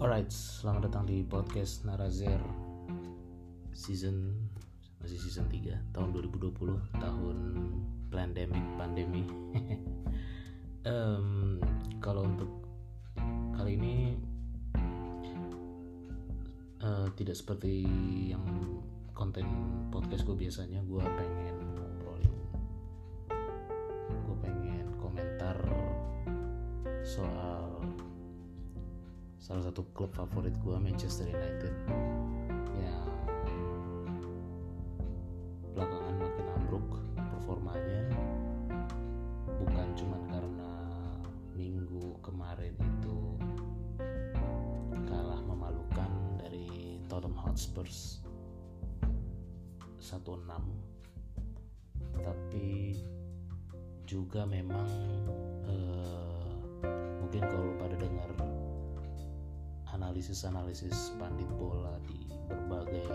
Alright, selamat datang di podcast Narazer season masih season 3 tahun 2020 tahun pandemic pandemi. um, kalau untuk kali ini uh, tidak seperti yang konten podcast gue biasanya gue pengen salah satu klub favorit gue Manchester United. Yang belakangan makin ambruk performanya. Bukan cuma karena minggu kemarin itu kalah memalukan dari Tottenham Hotspurs 1-6 tapi juga memang analisis-analisis pandit bola di berbagai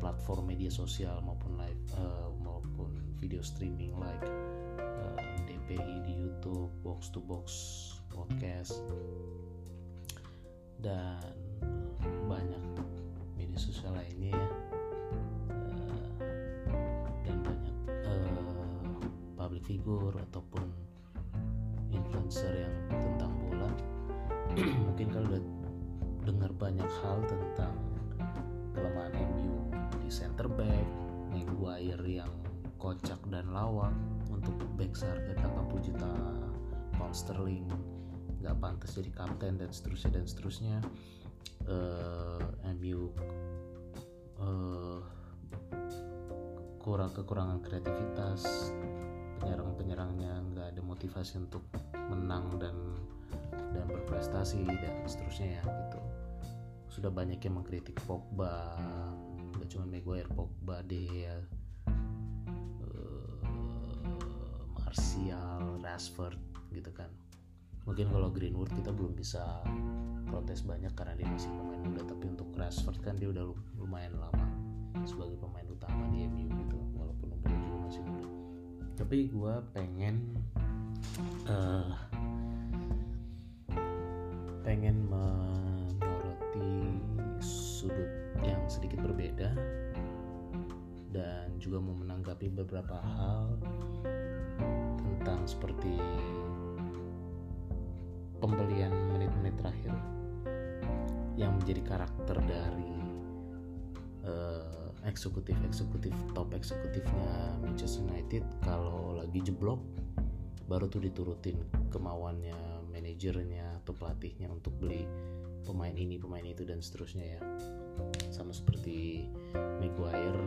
platform media sosial maupun live uh, maupun video streaming like uh, DPI di YouTube, box to box podcast dan banyak media sosial lainnya ya. Uh, dan banyak public figure ataupun influencer yang dengar banyak hal tentang kelemahan MU di center back, Maguire yang kocak dan lawak untuk back seharga 80 juta pound sterling nggak pantas jadi kapten dan seterusnya dan seterusnya. Uh, eh, MU uh, kurang kekurangan kreativitas penyerang penyerangnya nggak ada motivasi untuk menang dan dan berprestasi dan seterusnya ya gitu sudah banyak yang mengkritik Pogba. Gak cuma Maguire Pogba De Gea uh, Martial Rashford gitu kan. Mungkin kalau Greenwood kita belum bisa protes banyak karena dia masih pemain muda tapi untuk Rashford kan dia udah lumayan lama sebagai pemain utama di MU gitu walaupun umurnya juga masih muda. Tapi gue pengen uh, pengen menyoroti sudut yang sedikit berbeda dan juga mau menanggapi beberapa hal tentang seperti pembelian menit-menit terakhir yang menjadi karakter dari uh, eksekutif eksekutif top eksekutifnya Manchester United. Kalau lagi jeblok baru tuh diturutin kemauannya manajernya atau pelatihnya untuk beli pemain ini pemain itu dan seterusnya ya. Sama seperti Maguire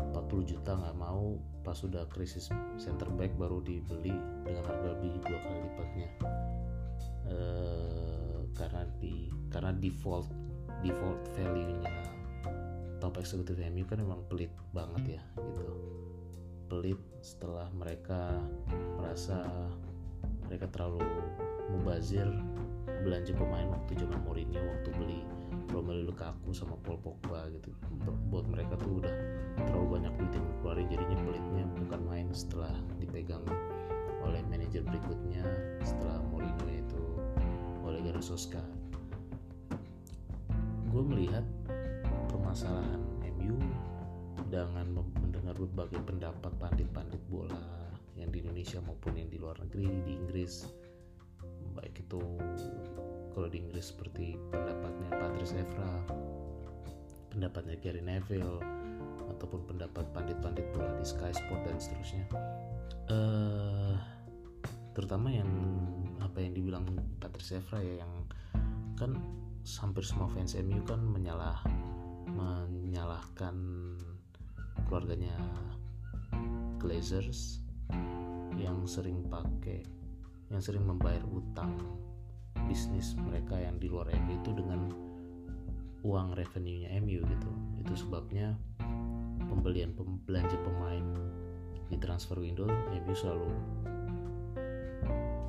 40 juta nggak mau pas sudah krisis center back baru dibeli dengan harga lebih dua kali lipatnya. E, karena di karena default default value nya top eksekutif MU kan memang pelit banget ya gitu. Pelit setelah mereka merasa mereka terlalu mubazir belanja pemain waktu zaman Mourinho waktu beli Romelu Lukaku sama Paul Pogba gitu. Buat mereka tuh udah terlalu banyak duit yang keluarin jadinya pelitnya bukan main setelah dipegang oleh manajer berikutnya setelah Mourinho yaitu oleh Solskjaer gue melihat permasalahan MU dengan mendengar berbagai pendapat pandit-pandit bola yang di Indonesia maupun yang di luar negeri di Inggris baik itu kalau di Inggris seperti pendapatnya Patrice Evra pendapatnya Gary Neville ataupun pendapat pandit-pandit bola di Sky Sport dan seterusnya. Uh, terutama yang apa yang dibilang Patrice Evra ya yang kan hampir semua fans MU kan menyalah menyalahkan keluarganya Glazers yang sering pakai yang sering membayar utang bisnis mereka yang di luar MU itu dengan uang revenue-nya MU gitu. Itu sebabnya pembelian belanja pemain di transfer window MU selalu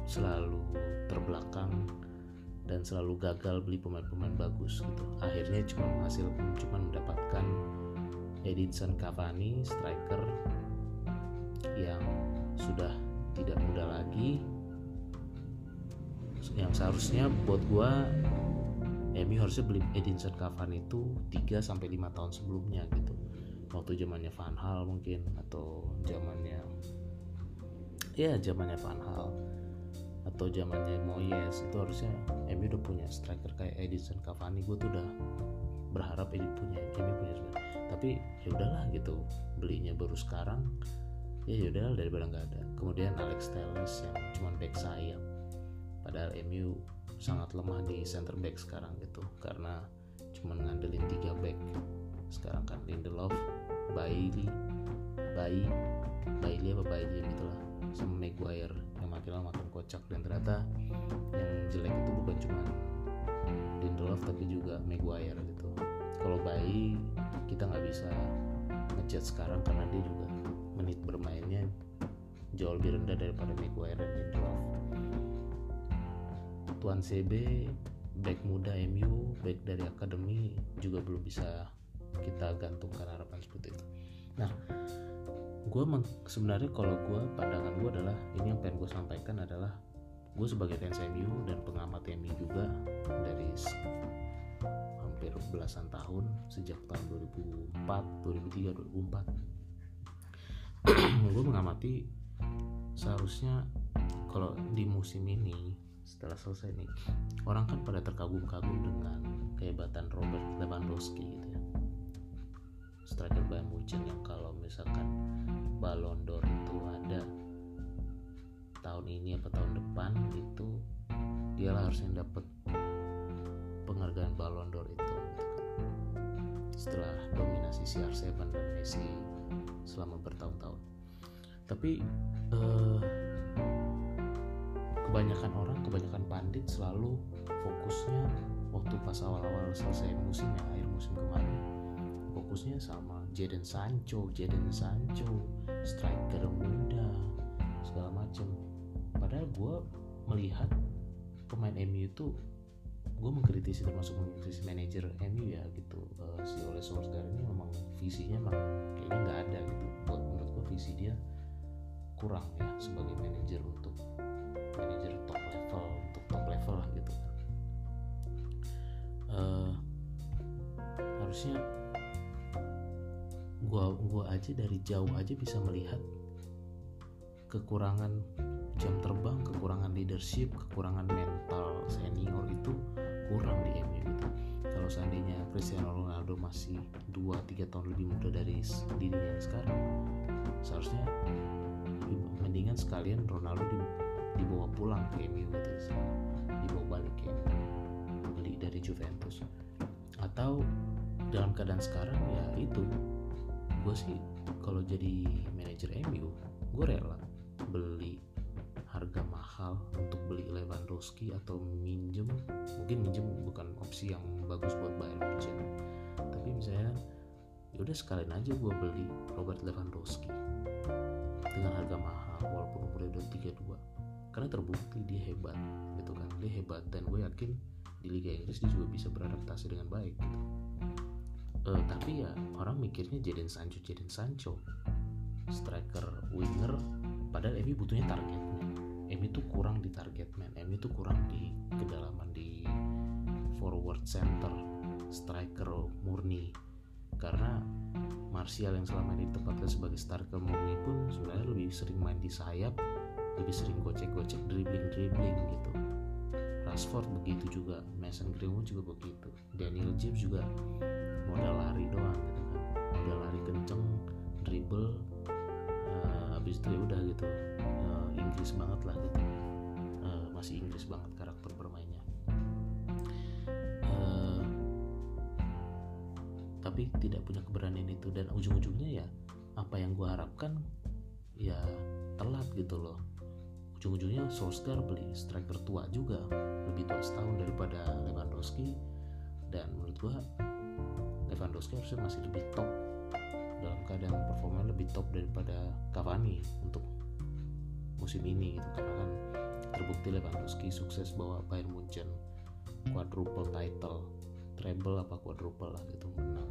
selalu terbelakang dan selalu gagal beli pemain-pemain bagus gitu. Akhirnya cuma menghasilkan cuma mendapatkan Edinson Cavani striker yang sudah tidak muda lagi yang seharusnya buat gua MU harusnya beli Edinson Cavani itu 3 sampai 5 tahun sebelumnya gitu. Waktu zamannya Van Hal mungkin atau zamannya ya zamannya Van Hal atau zamannya Moyes itu harusnya MU udah punya striker kayak Edinson Cavani. Gue tuh udah berharap ini punya MU punya tapi ya udahlah gitu belinya baru sekarang ya yaudah daripada nggak ada. Kemudian Alex Telles yang cuma back sayap padahal MU sangat lemah di center back sekarang gitu. Karena cuma ngandelin tiga back. Sekarang kan Lindelof Bailey Bayi Bailey apa Bailey gitu lah sama Maguire yang makin lama makin kocak. Dan ternyata yang jelek itu bukan cuma Lindelof tapi juga Maguire gitu. Kalau Bayi kita nggak bisa ngechat sekarang karena dia juga menit bermainnya jauh lebih rendah daripada Maguire dan Lindelof Tuan CB back muda MU back dari akademi juga belum bisa kita gantungkan harapan seperti itu. Nah gue sebenarnya kalau gue pandangan gue adalah ini yang pengen gue sampaikan adalah gue sebagai fans MU dan pengamat MU juga dari hampir belasan tahun sejak tahun 2004 2003 2004 gue mengamati seharusnya kalau di musim ini setelah selesai nih orang kan pada terkagum-kagum dengan kehebatan Robert Lewandowski gitu ya striker Bayern Munchen yang kalau misalkan Ballon d'Or itu ada tahun ini apa tahun depan itu dia lah harus yang dapat penghargaan Ballon d'Or itu gitu kan. setelah dominasi CR7 dan Messi selama bertahun-tahun tapi eh, kebanyakan orang kebanyakan pandit selalu fokusnya waktu pas awal-awal selesai musim ya akhir musim kemarin fokusnya sama Jadon Sancho Jadon Sancho striker muda segala macem. Padahal gue melihat pemain MU itu gue mengkritisi termasuk mengkritisi manajer MU ya gitu. Uh, si Ole Solskjaer ini memang visinya memang kayaknya nggak ada gitu. Buat menurut gue visi dia kurang ya sebagai manajer untuk manajer top level untuk top level lah gitu uh, harusnya gua gua aja dari jauh aja bisa melihat kekurangan jam terbang, kekurangan leadership, kekurangan mental senior itu kurang di MU gitu. Kalau seandainya Cristiano Ronaldo masih 2-3 tahun lebih muda dari dirinya yang sekarang, seharusnya mendingan sekalian Ronaldo di, dibawa pulang ke MU gitu, dibawa balik ke MU, beli dari Juventus. Atau dalam keadaan sekarang ya itu gue sih kalau jadi manajer MU gue rela beli harga mahal untuk beli Lewandowski atau minjem mungkin minjem bukan opsi yang bagus buat Bayern Munchen tapi misalnya yaudah sekalian aja gue beli Robert Lewandowski dengan harga mahal walaupun umurnya udah 32 karena terbukti dia hebat gitu kan. Dia hebat dan gue yakin di Liga Inggris dia juga bisa beradaptasi dengan baik gitu. Uh, tapi ya orang mikirnya Jadon Sancho Jadon Sancho. Striker winger padahal MU butuhnya targetnya. MU itu kurang di target man. MU itu kurang di kedalaman di forward center striker murni. Karena Martial yang selama ini ditempatkan sebagai striker murni pun sebenarnya lebih sering main di sayap lebih sering gocek-gocek dribbling-dribbling gitu. Rashford begitu juga Mason Greenwood juga begitu. Daniel James juga modal lari doang gitu kan. Modal lari kenceng dribble uh, itu ya udah gitu. Uh, Inggris banget lah gitu. Uh, masih Inggris banget tapi tidak punya keberanian itu. Dan ujung-ujungnya ya apa yang gue harapkan ya telat gitu loh. Ujung-ujungnya Solskjaer beli striker tua juga lebih tua setahun daripada Lewandowski. Dan menurut gua Lewandowski harusnya masih lebih top. Dalam keadaan performa lebih top daripada Cavani untuk musim ini gitu. Karena kan terbukti Lewandowski sukses bawa Bayern Munchen quadruple title treble apa quadruple lah gitu. Menang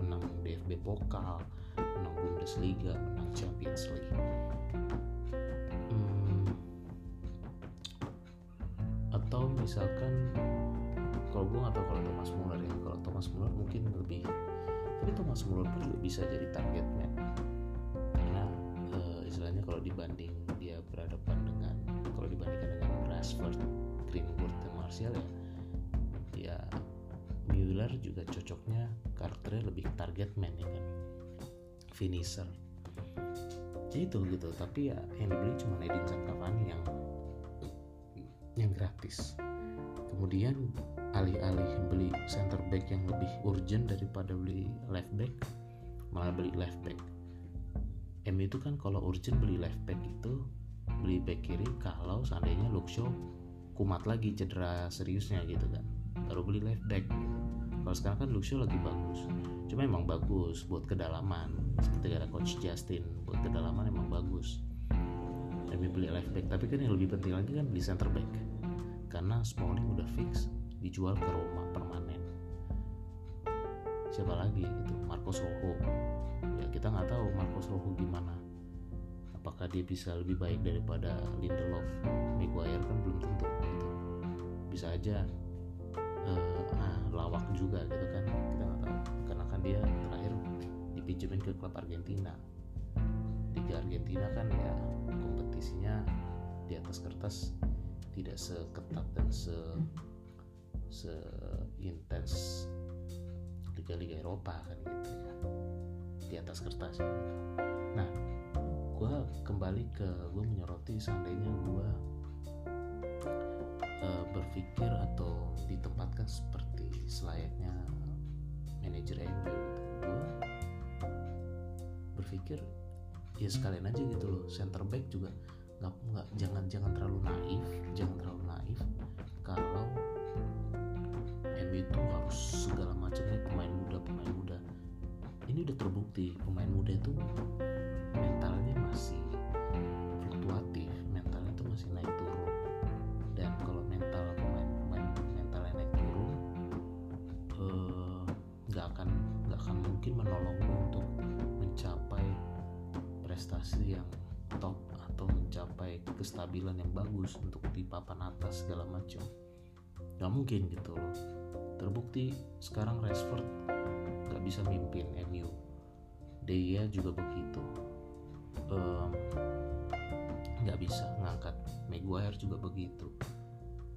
menang DFB Pokal menang Bundesliga menang Champions League. Misalkan kalau gue nggak tahu kalau Thomas Muller ya. Kalau Thomas Muller mungkin lebih tapi Thomas Muller pun juga bisa jadi target man karena uh, istilahnya kalau dibanding dia berhadapan dengan kalau dibandingkan dengan Rashford, Greenwood dan Martial ya ya Müller juga cocoknya karakternya lebih target man ya kan finisher. Itu gitu. Tapi ya yang dibeli cuma Edinson Cavani yang yang gratis. Kemudian alih-alih beli center back yang lebih urgent daripada beli left back malah beli left back. MU itu kan kalau urgent beli left back itu beli back kiri kalau seandainya Luxo kumat lagi cedera seriusnya gitu kan. Baru beli left back kalau sekarang kan Luxo lagi bagus. Cuma emang bagus buat kedalaman. Seperti ada coach Justin buat kedalaman emang bagus. Demi beli left back tapi kan yang lebih penting lagi kan beli center back. Karena Smalling udah fix dijual ke Roma permanen. Siapa lagi gitu? Marcos Rojo. Ya kita nggak tahu Marcos Rojo gimana. Apakah dia bisa lebih baik daripada Lindelof? Maguire kan belum tentu gitu. bisa aja uh, ah, lawak juga gitu kan. Kita nggak tahu. Karena kan dia terakhir dipinjemin ke klub Argentina. Liga Argentina kan ya kompetisinya di atas kertas tidak seketat dan se seintens liga-liga Eropa kan gitu ya. Di atas kertas. Gitu. nah gue kembali ke gue menyoroti seandainya gue uh, berpikir atau ditempatkan seperti selayaknya manajer MU gitu. Gue berpikir ya sekalian aja gitu loh. Center back juga nggak nggak jangan jangan terlalu naif jangan terlalu naif kalau MU itu harus segala macamnya pemain muda pemain muda. Ini udah terbukti pemain muda itu mentalnya masih kestabilan yang bagus untuk di papan atas segala macam. Nggak mungkin gitu loh. Terbukti sekarang Rashford nggak bisa mimpin MU dia juga begitu. Nggak um, bisa ngangkat. Maguire juga begitu.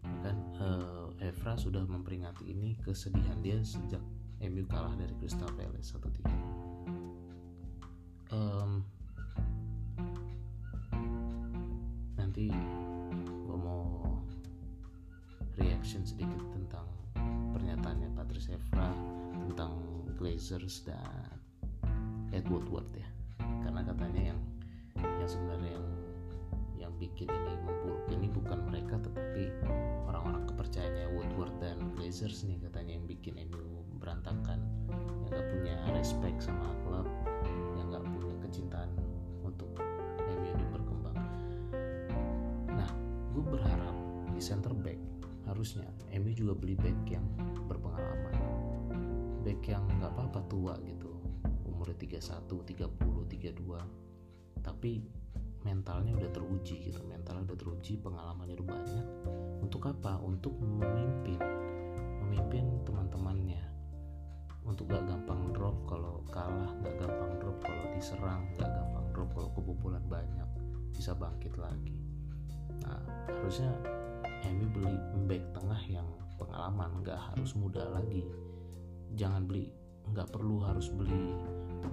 Kan uh, Evra sudah memperingati ini kesedihan dia sejak MU kalah dari Crystal Palace 1-3 um, nanti gue mau reaction sedikit tentang pernyataannya Patrice Evra tentang Glazers dan Ed Woodward ya. Karena katanya yang yang sebenarnya yang yang bikin ini memburuk ini bukan mereka tetapi orang-orang kepercayaannya Woodward dan Glazers nih katanya yang bikin MU berantakan. Yang gak punya respect sama klub yang gak punya kecintaan untuk gue berharap di center back. Harusnya MU juga beli back yang berpengalaman. Back yang nggak apa-apa tua gitu. Umurnya 31, 30, 32 tapi mentalnya udah teruji gitu. Mentalnya udah teruji pengalamannya udah banyak. Untuk apa? Untuk memimpin. Memimpin teman-temannya. Untuk gak gampang drop kalau kalah gak gampang drop kalau diserang gak gampang drop kalau kebobolan banyak bisa bangkit lagi nah harusnya Emi beli back tengah yang pengalaman gak harus muda lagi. Jangan beli nggak perlu harus beli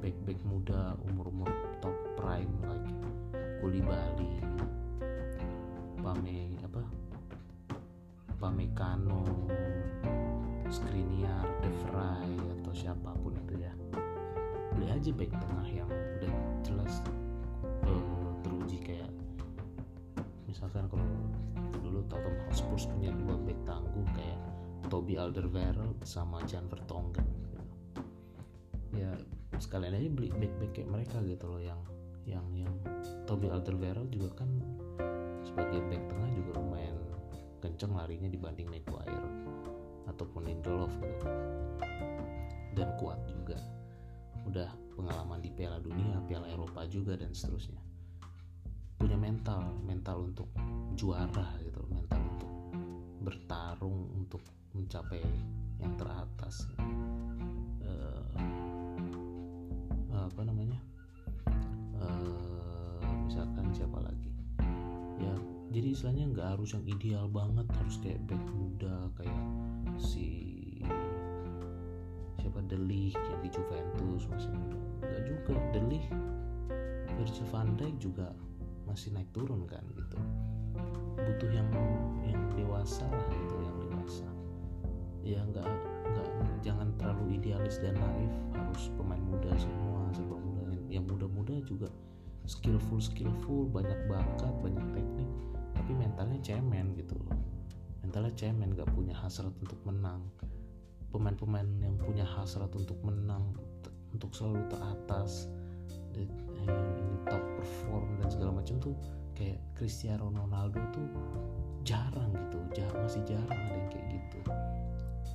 back back muda umur umur top prime like Bali Pame apa? Pamekano Skriniar De Vrij atau siapa pun itu ya. Beli aja back tengah yang udah jelas misalkan kalau dulu Tottenham Hotspur punya dua back tangguh kayak Toby Alderweireld sama Jan Vertonghen gitu. ya sekalian aja beli back back kayak mereka gitu loh yang yang yang Toby Alderweireld juga kan sebagai back tengah juga lumayan kenceng larinya dibanding Maguire ataupun Lindelof gitu. Dan kuat juga. Udah pengalaman di Piala Dunia Piala Eropa juga dan seterusnya punya mental mental untuk juara gitu mental untuk bertarung untuk mencapai yang teratas. Uh, apa namanya? Uh, misalkan siapa lagi? Ya jadi istilahnya nggak harus yang ideal banget harus kayak back muda kayak si siapa Delik yang di Juventus masih muda. Nggak juga Delik Virgil van Dijk juga masih naik turun kan gitu. Butuh yang yang dewasa lah gitu yang dewasa. Ya nggak nggak jangan terlalu idealis dan naif. Harus pemain muda semua serba muda yang muda-muda juga skillful skillful banyak bakat banyak teknik. Tapi mentalnya cemen gitu loh. Mentalnya cemen gak punya hasrat untuk menang. Pemain-pemain yang punya hasrat untuk menang untuk selalu ke atas ini top perform dan segala macam tuh kayak Cristiano Ronaldo tuh jarang gitu jarang masih jarang ada yang kayak gitu.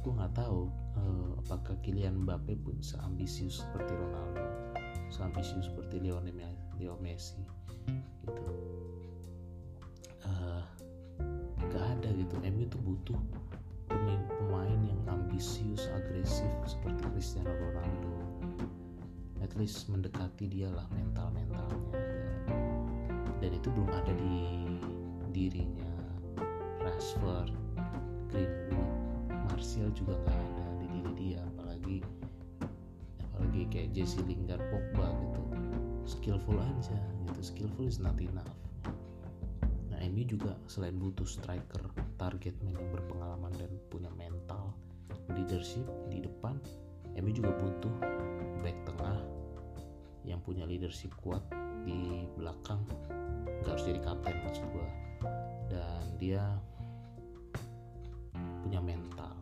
Gue nggak tahu uh, apakah Kylian Mbappe pun seambisius seperti Ronaldo seambisius seperti Lionel Leo Messi gitu. Uh, gak ada gitu. MU tuh butuh pemain yang ambisius agresif seperti Cristiano Ronaldo at least mendekati dia lah mental mentalnya ya. dan itu belum ada di dirinya. Rashford Greenwood Martial juga nggak ada di diri dia. Apalagi apalagi kayak Jesse Lingard Pogba gitu. Skillful aja gitu. Skillful is not enough. Nah MU juga selain butuh striker target man yang berpengalaman dan punya mental leadership di depan MU juga butuh back tengah yang punya leadership kuat di belakang. Nggak harus jadi kapten maksud gue dan dia punya mental.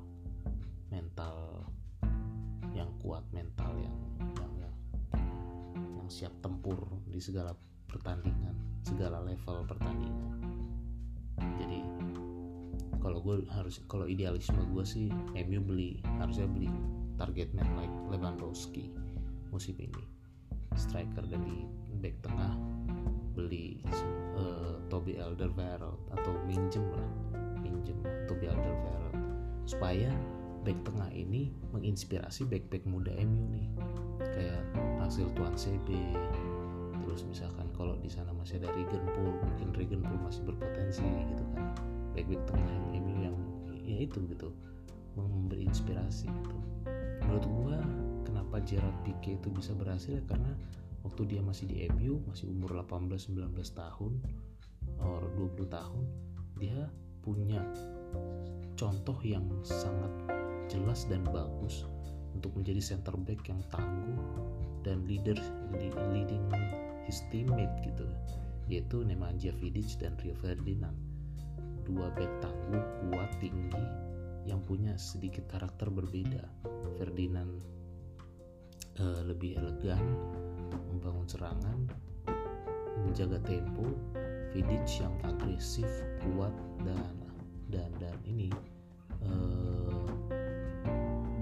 Mental yang kuat mental yang yang yang, yang siap tempur di segala pertandingan segala level pertandingan. Jadi kalau gue harus kalau idealisme gue sih MU beli harusnya beli target man like Lewandowski musim ini. Striker dan di back tengah beli uh, Toby Alderweireld atau minjem lah minjem Toby Alderweireld. Supaya back tengah ini menginspirasi back-back muda MU nih. Kayak hasil Tuan CB terus misalkan kalau di sana masih ada Regan Pool mungkin Regan Pool masih berpotensi gitu kan. Back-back tengah MU yang ya itu gitu memberi inspirasi gitu menurut gua kenapa Gerard Pique itu bisa berhasil? Ya karena waktu dia masih di MU masih umur 18-19 tahun or 20 tahun dia punya contoh yang sangat jelas dan bagus untuk menjadi center back yang tangguh dan leader leading his teammate gitu. Yaitu Nemanja Vidic dan Rio Ferdinand. Dua back tangguh kuat tinggi yang punya sedikit karakter berbeda Ferdinand uh, lebih elegan membangun serangan menjaga tempo Vidic yang agresif kuat dan dan dan ini uh,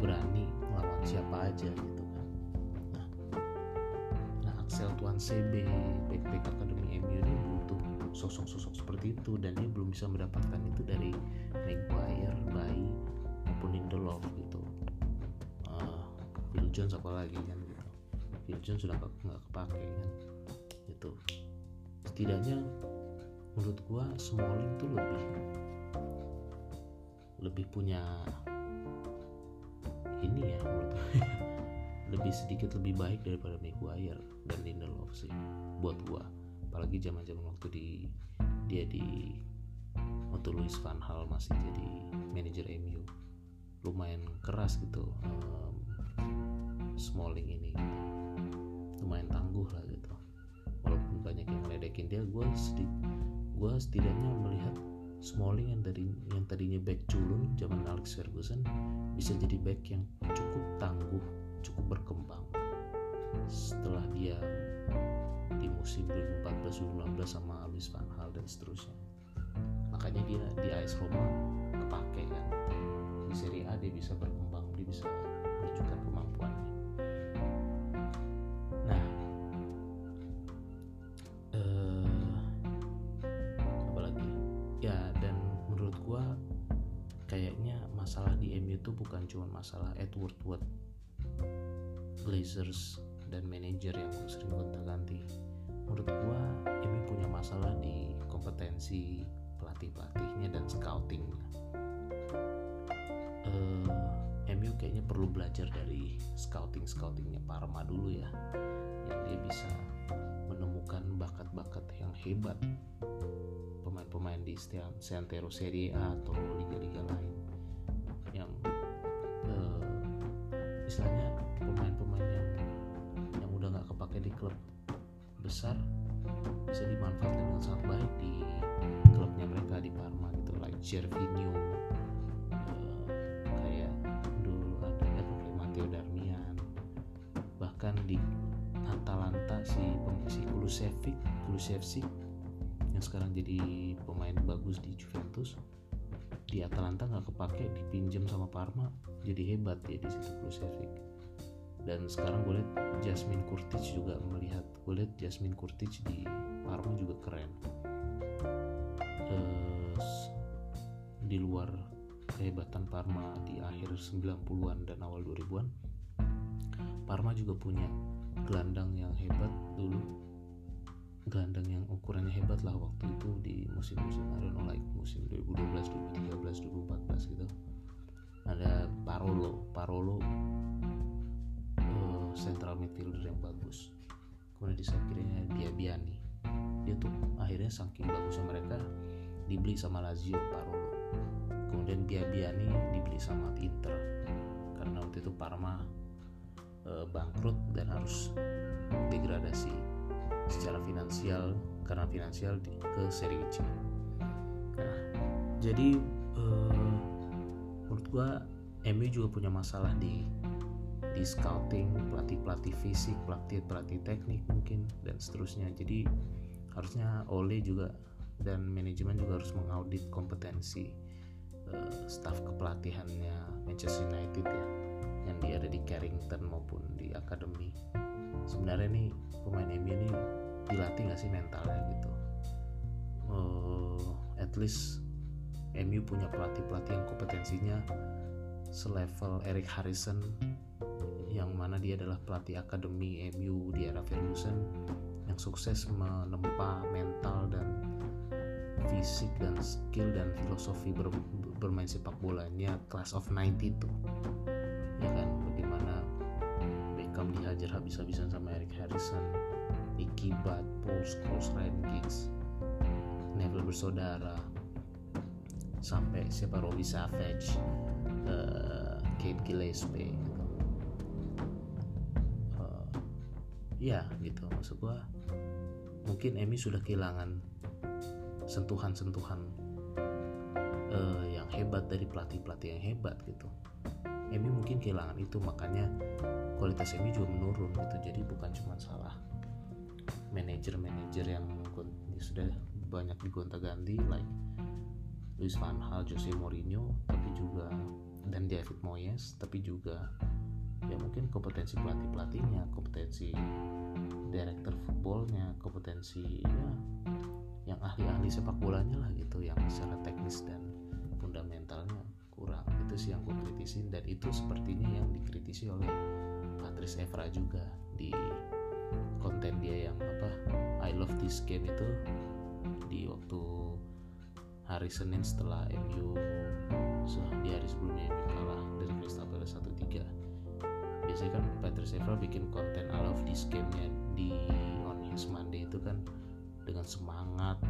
berani melawan siapa aja gitu kan. Nah nah Axel Tuan CB back back akademi MU ini butuh sosok-sosok seperti itu dan dia belum bisa mendapatkan itu dari Maguire, Bayi Jones apalagi kan gitu. Phil sudah nggak kepake kan itu setidaknya menurut gua Smalling tuh lebih lebih punya ini ya menurut lebih sedikit lebih baik daripada Maguire dan Lindelof sih buat gua. Apalagi zaman-zaman waktu di dia di waktu Luis Van Hal masih jadi manajer MU lumayan keras gitu um, Smalling ini gitu. lumayan tangguh lah gitu. Walaupun banyak yang meledekin dia gue sedih gue setidaknya melihat Smalling yang dari yang tadinya back culun zaman Alex Ferguson bisa jadi back yang cukup tangguh cukup berkembang. Setelah dia di musim 2014-2015 sama Luis Van Hal dan seterusnya. Makanya dia di AS Roma kepake kan. Di Serie A dia bisa berkembang dia bisa masalah di MU itu bukan cuma masalah Edward Wood Blazers dan manajer yang sering gonta-ganti menurut gua MU punya masalah di kompetensi pelatih-pelatihnya dan scoutingnya. Uh, MU kayaknya perlu belajar dari scouting-scoutingnya Parma dulu ya yang dia bisa menemukan bakat-bakat yang hebat pemain-pemain di Santero Serie A atau liga-liga lain klub besar bisa dimanfaatkan dengan sangat baik di klubnya mereka di Parma gitu like Gervinho uh, kayak dulu ada kan kayak Matteo Darmian. Bahkan di Atalanta si si Kulusevich Kulusevich yang sekarang jadi pemain bagus di Juventus di Atalanta nggak kepake dipinjam sama Parma jadi hebat ya di situ Kulusevich dan sekarang gue lihat Jasmine Kurtic juga melihat gue lihat Jasmine Kurtic di Parma juga keren. Terus, di luar kehebatan Parma di akhir 90-an dan awal 2000-an Parma juga punya gelandang yang hebat dulu. Gelandang yang ukurannya hebat lah waktu itu di musim-musim I don't know like musim 2012, 2013, 2014 gitu. Ada Parolo. Parolo central midfielder yang bagus. Kemudian di kirinya dia Biani. Dia tuh akhirnya saking bagusnya mereka dibeli sama Lazio Parolo kemudian Bia Biani dibeli sama Inter. Karena waktu itu Parma uh, bangkrut dan harus degradasi secara finansial karena finansial di, ke seri C. Nah, jadi uh, menurut gua MU juga punya masalah di di scouting, pelatih-pelatih fisik, pelatih-pelatih teknik mungkin dan seterusnya. Jadi harusnya Ole juga dan manajemen juga harus mengaudit kompetensi uh, staf kepelatihannya Manchester United ya yang dia ada di Carrington maupun di akademi sebenarnya nih pemain MU ini dilatih gak sih mentalnya gitu uh, at least MU punya pelatih-pelatih yang kompetensinya selevel Eric Harrison yang mana dia adalah pelatih akademi MU di era Ferguson yang sukses menempa mental dan fisik dan skill dan filosofi ber, bermain sepak bolanya class of 90 itu ya kan? Bagaimana Beckham dihajar habis-habisan sama Eric Harrison Nicky Butt, Paul Scholes, Ryan Giggs, Neville bersaudara, sampai siapa? Robbie Savage, uh, Kate Gillespie ya gitu maksud gua mungkin Emi sudah kehilangan sentuhan-sentuhan uh, yang hebat dari pelatih-pelatih yang hebat gitu. Emi mungkin kehilangan itu makanya kualitas Emi juga menurun gitu jadi bukan cuma salah manajer-manajer yang sudah banyak digonta-ganti like Luis Van Gaal, Jose Mourinho, tapi juga dan David Moyes, tapi juga ya mungkin kompetensi pelatih pelatihnya, kompetensi director footballnya, kompetensi ya yang ahli-ahli sepak bolanya lah gitu, yang secara teknis dan fundamentalnya kurang. Itu sih yang gue kritisin dan itu sepertinya yang dikritisi oleh Patrice Evra juga di konten dia yang apa I love this game itu di waktu hari Senin setelah MU biasanya kan Patrice Evra bikin konten I love this game-nya di on his Monday itu kan dengan semangat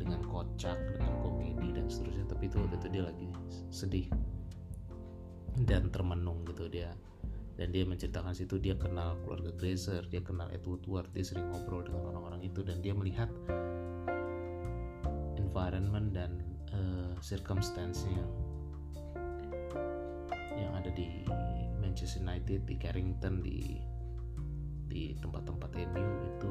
dengan kocak dengan komedi dan seterusnya tapi itu waktu itu dia lagi sedih dan termenung gitu dia. Dan dia menceritakan situ dia kenal keluarga Grazer dia kenal Edward Ward dia sering ngobrol dengan orang-orang itu dan dia melihat environment dan uh, circumstance-nya yang ada di Manchester United di Carrington di di tempat-tempat MU itu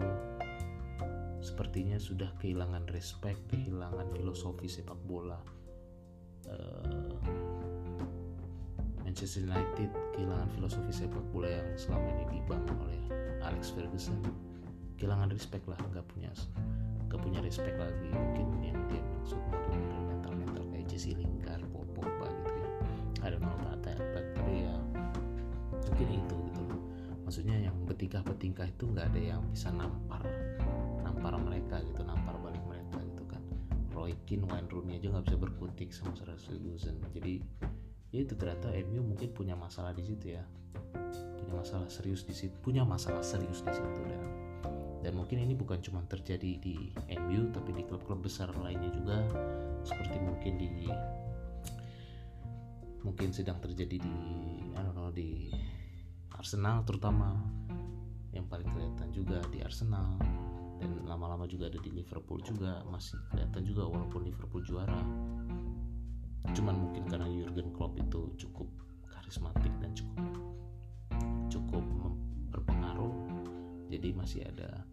sepertinya sudah kehilangan respect kehilangan filosofi sepak bola. Uh, Manchester United kehilangan filosofi sepak bola yang selama ini dibangun oleh Alex Ferguson. Kehilangan respect lah nggak punya nggak punya respect lagi mungkin yang dia maksud mental mental kayak Jesse maksudnya yang betingkah-betingkah itu nggak ada yang bisa nampar nampar mereka gitu nampar balik mereka gitu kan. Roy Keane Wayne Rooney aja nggak bisa berkutik sama Sir Ferguson jadi ya itu ternyata MU mungkin punya masalah di situ ya. Punya masalah serius di situ punya masalah serius di situ dan dan mungkin ini bukan cuma terjadi di MU tapi di klub-klub besar lainnya juga. Seperti mungkin di mungkin sedang terjadi di I don't know di Arsenal terutama yang paling kelihatan juga di Arsenal. Dan lama-lama juga ada di Liverpool juga masih kelihatan juga walaupun Liverpool juara. Cuman mungkin karena Jurgen Klopp itu cukup karismatik dan cukup cukup berpengaruh. Jadi masih ada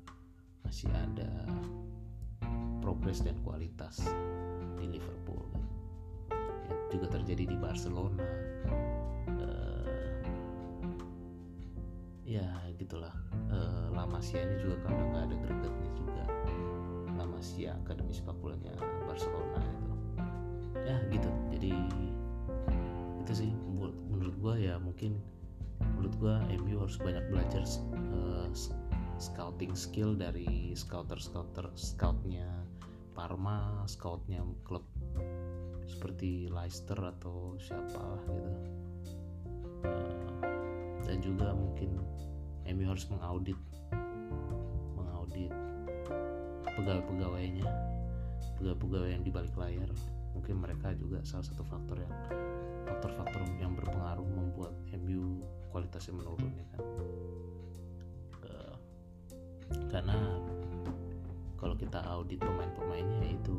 masih ada progres dan kualitas di Liverpool. Ya, juga terjadi di Barcelona ya gitulah. Uh, La Masia ini juga kan nggak ada gregetnya juga. La Masia akademi sepak bolanya Barcelona itu. Ya gitu. Jadi itu sih. Menurut, menurut gua ya mungkin menurut gua MU harus banyak belajar uh, scouting skill dari scouter scouter scoutnya Parma scoutnya klub seperti Leicester atau siapa lah gitu. Uh, dan juga mungkin MU harus mengaudit mengaudit pegawai-pegawainya pegawai-pegawai yang di balik layar. Mungkin mereka juga salah satu faktor yang faktor-faktor yang berpengaruh membuat MU kualitasnya menurun ya kan? Uh, karena kalau kita audit pemain-pemainnya itu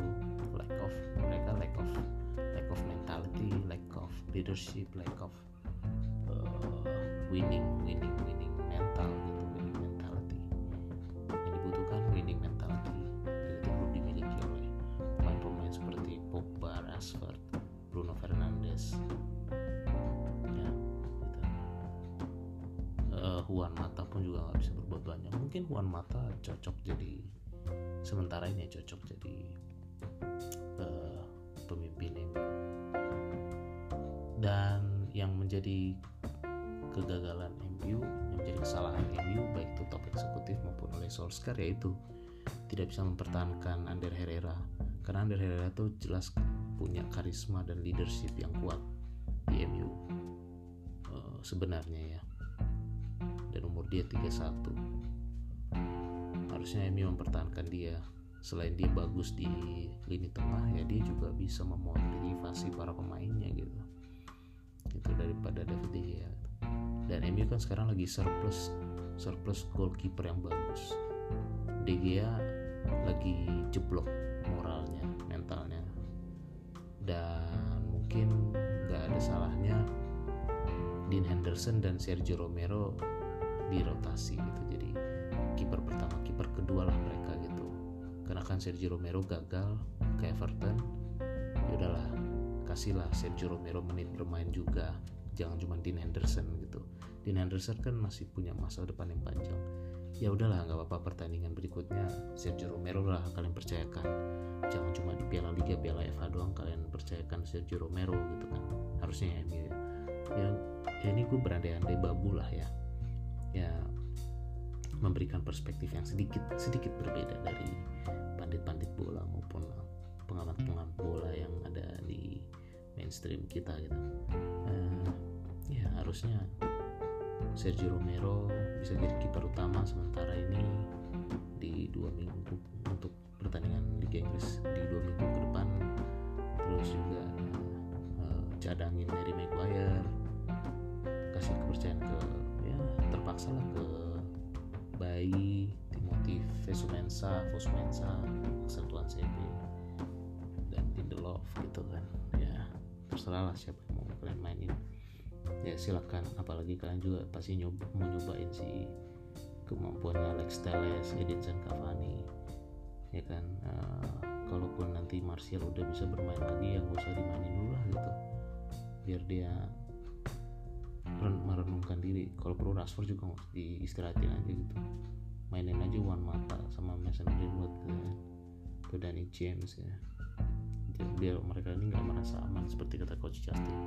lack of mereka lack of lack of mentality lack of leadership lack of winning winning winning mental gitu winning mentality. Yang dibutuhkan winning mentality. Dan itu perlu dimiliki oleh pemain-pemain seperti Pogba, Rashford, Bruno Fernandes. Ya gitu. Uh, Juan Mata pun juga nggak bisa berbuat banyak. Mungkin Juan Mata cocok jadi sementara ini cocok jadi uh, pemimpin dan yang menjadi kegagalan MU yang menjadi kesalahan MU baik itu top eksekutif maupun oleh Solskjaer yaitu tidak bisa mempertahankan Ander Herrera. Karena Ander Herrera itu jelas punya karisma dan leadership yang kuat di MU uh, eh, sebenarnya ya. Dan umur dia 31 harusnya MU mempertahankan dia. Selain dia bagus di lini tengah ya dia juga bisa memotivasi para pemainnya gitu. Itu daripada David De Gea dan MU kan sekarang lagi surplus surplus goalkeeper yang bagus. De Gea lagi jeblok moralnya mentalnya. Dan mungkin nggak ada salahnya Dean Henderson dan Sergio Romero dirotasi gitu. Jadi kiper pertama kiper kedua lah mereka gitu. Karena kan Sergio Romero gagal ke Everton ya udahlah kasihlah Sergio Romero menit bermain juga. Jangan cuma Dean Henderson gitu Dean Henderson kan masih punya masa depan yang panjang. Ya udahlah nggak apa-apa pertandingan berikutnya. Sergio Romero lah kalian percayakan. Jangan cuma di Piala Liga Piala FA doang kalian percayakan Sergio Romero gitu kan. Harusnya ya ya, ya, ya ini gue berandai-andai babu lah ya. Ya memberikan perspektif yang sedikit sedikit berbeda dari pandit-pandit bola maupun pengamat-pengamat bola yang ada di mainstream kita gitu. Uh, ya harusnya Sergio Romero bisa jadi kiper utama sementara ini di dua minggu untuk pertandingan Liga Inggris di dua minggu ke depan. Terus juga uh, cadangin Harry Maguire kasih kepercayaan ke ya terpaksa lah ke bayi Timothy Vesumensa Vesumensa Kesatuan CB dan Lindelof gitu kan. Ya terserah lah siapa yang mau kalian mainin ya silakan. Apalagi kalian juga pasti nyoba, mau nyobain si kemampuannya Alex Telles, Edinson Cavani ya kan? Uh, kalaupun nanti Martial udah bisa bermain lagi yang gak usah dimainin dulu lah gitu. Biar dia merenungkan diri. Kalau perlu Rashford juga diistirahatin aja gitu. Mainin aja one mata sama Mason Greenwood kan? Ke Danny James ya biar mereka ini nggak merasa aman seperti kata coach Justin.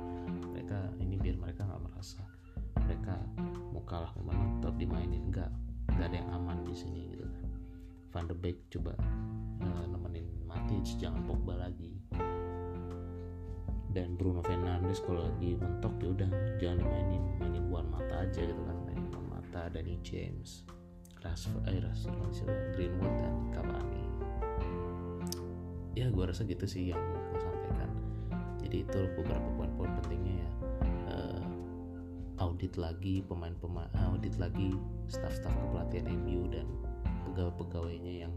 Mereka ini biar mereka nggak merasa mereka mau kalah menang tetap dimainin. Enggak enggak ada yang aman di sini gitu kan. Van de Beek coba uh, nemenin Matic jangan Pogba lagi. Dan Bruno Fernandes kalau lagi mentok ya udah jangan dimainin mainin Juan Mata aja gitu kan. Mainin Juan Mata Danny James Rashford eh Rashford Greenwood dan Cavani ya gue rasa gitu sih yang gue sampaikan. Jadi itu beberapa poin-poin pentingnya ya. Uh, audit lagi pemain-pemain audit lagi staff-staff kepelatihan MU dan pegawai-pegawainya yang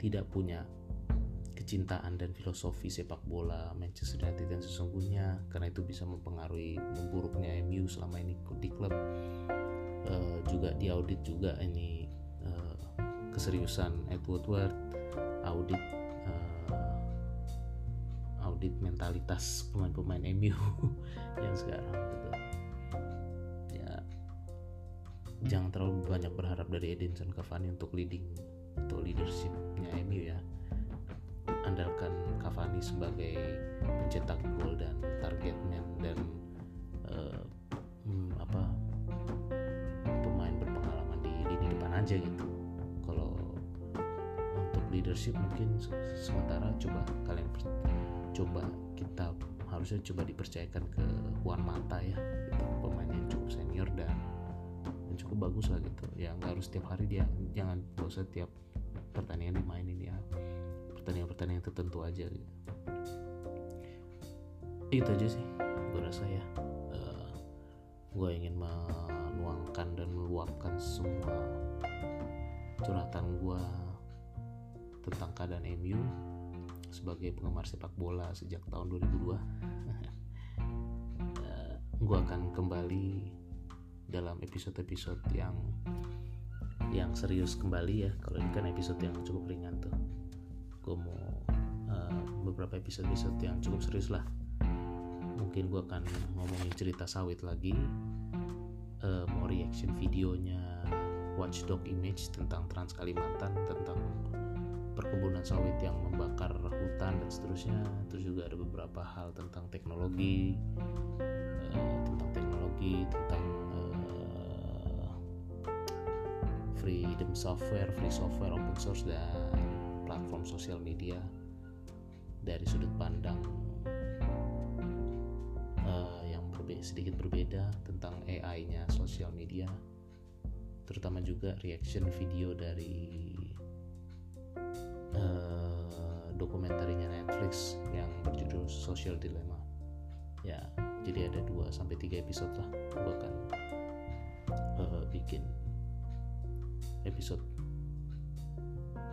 tidak punya kecintaan dan filosofi sepak bola Manchester United yang sesungguhnya. Karena itu bisa mempengaruhi memburuknya MU selama ini di klub. Uh, juga diaudit juga ini uh, keseriusan Ed Woodward audit audit mentalitas pemain-pemain MU yang sekarang gitu. Ya jangan terlalu banyak berharap dari Edinson Cavani untuk leading atau leadershipnya MU ya. Andalkan Cavani sebagai pencetak gol dan target man dan uh, hmm, apa pemain berpengalaman di lini depan aja gitu. Kalau untuk leadership mungkin sementara coba kalian coba kita harusnya coba dipercayakan ke Juan Mata ya gitu. pemain yang cukup senior dan, dan cukup bagus lah gitu. Ya nggak harus setiap hari dia jangan gak usah tiap pertandingan dimainin ya. Pertandingan-pertandingan tertentu aja gitu. Itu aja sih gue rasa ya. Uh, eh, gue ingin menuangkan dan meluapkan semua curhatan gue tentang keadaan MU sebagai penggemar sepak bola sejak tahun 2002 uh, gue akan kembali dalam episode-episode yang yang serius kembali ya. Kalau ini kan episode yang cukup ringan tuh. Gue mau uh, beberapa episode-episode yang cukup serius lah. Mungkin gue akan ngomongin cerita sawit lagi. Uh, mau reaction videonya watchdog image tentang Trans Kalimantan tentang perkebunan sawit yang membakar hutan dan seterusnya. Terus juga ada beberapa hal tentang teknologi uh, tentang teknologi tentang uh, freedom software free software open source dan platform sosial media dari sudut pandang uh, yang berbe sedikit berbeda tentang AI-nya sosial media, terutama juga reaction video dari uh, dokumentarinya Netflix yang berjudul Social Dilemma. Ya, jadi ada 2 sampai tiga episode lah. Gue akan uh, bikin episode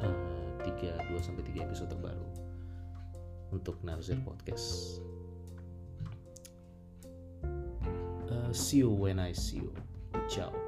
uh, 3 2 sampai 3 episode terbaru untuk Narzir Podcast. Uh, see you when I see you. Ciao.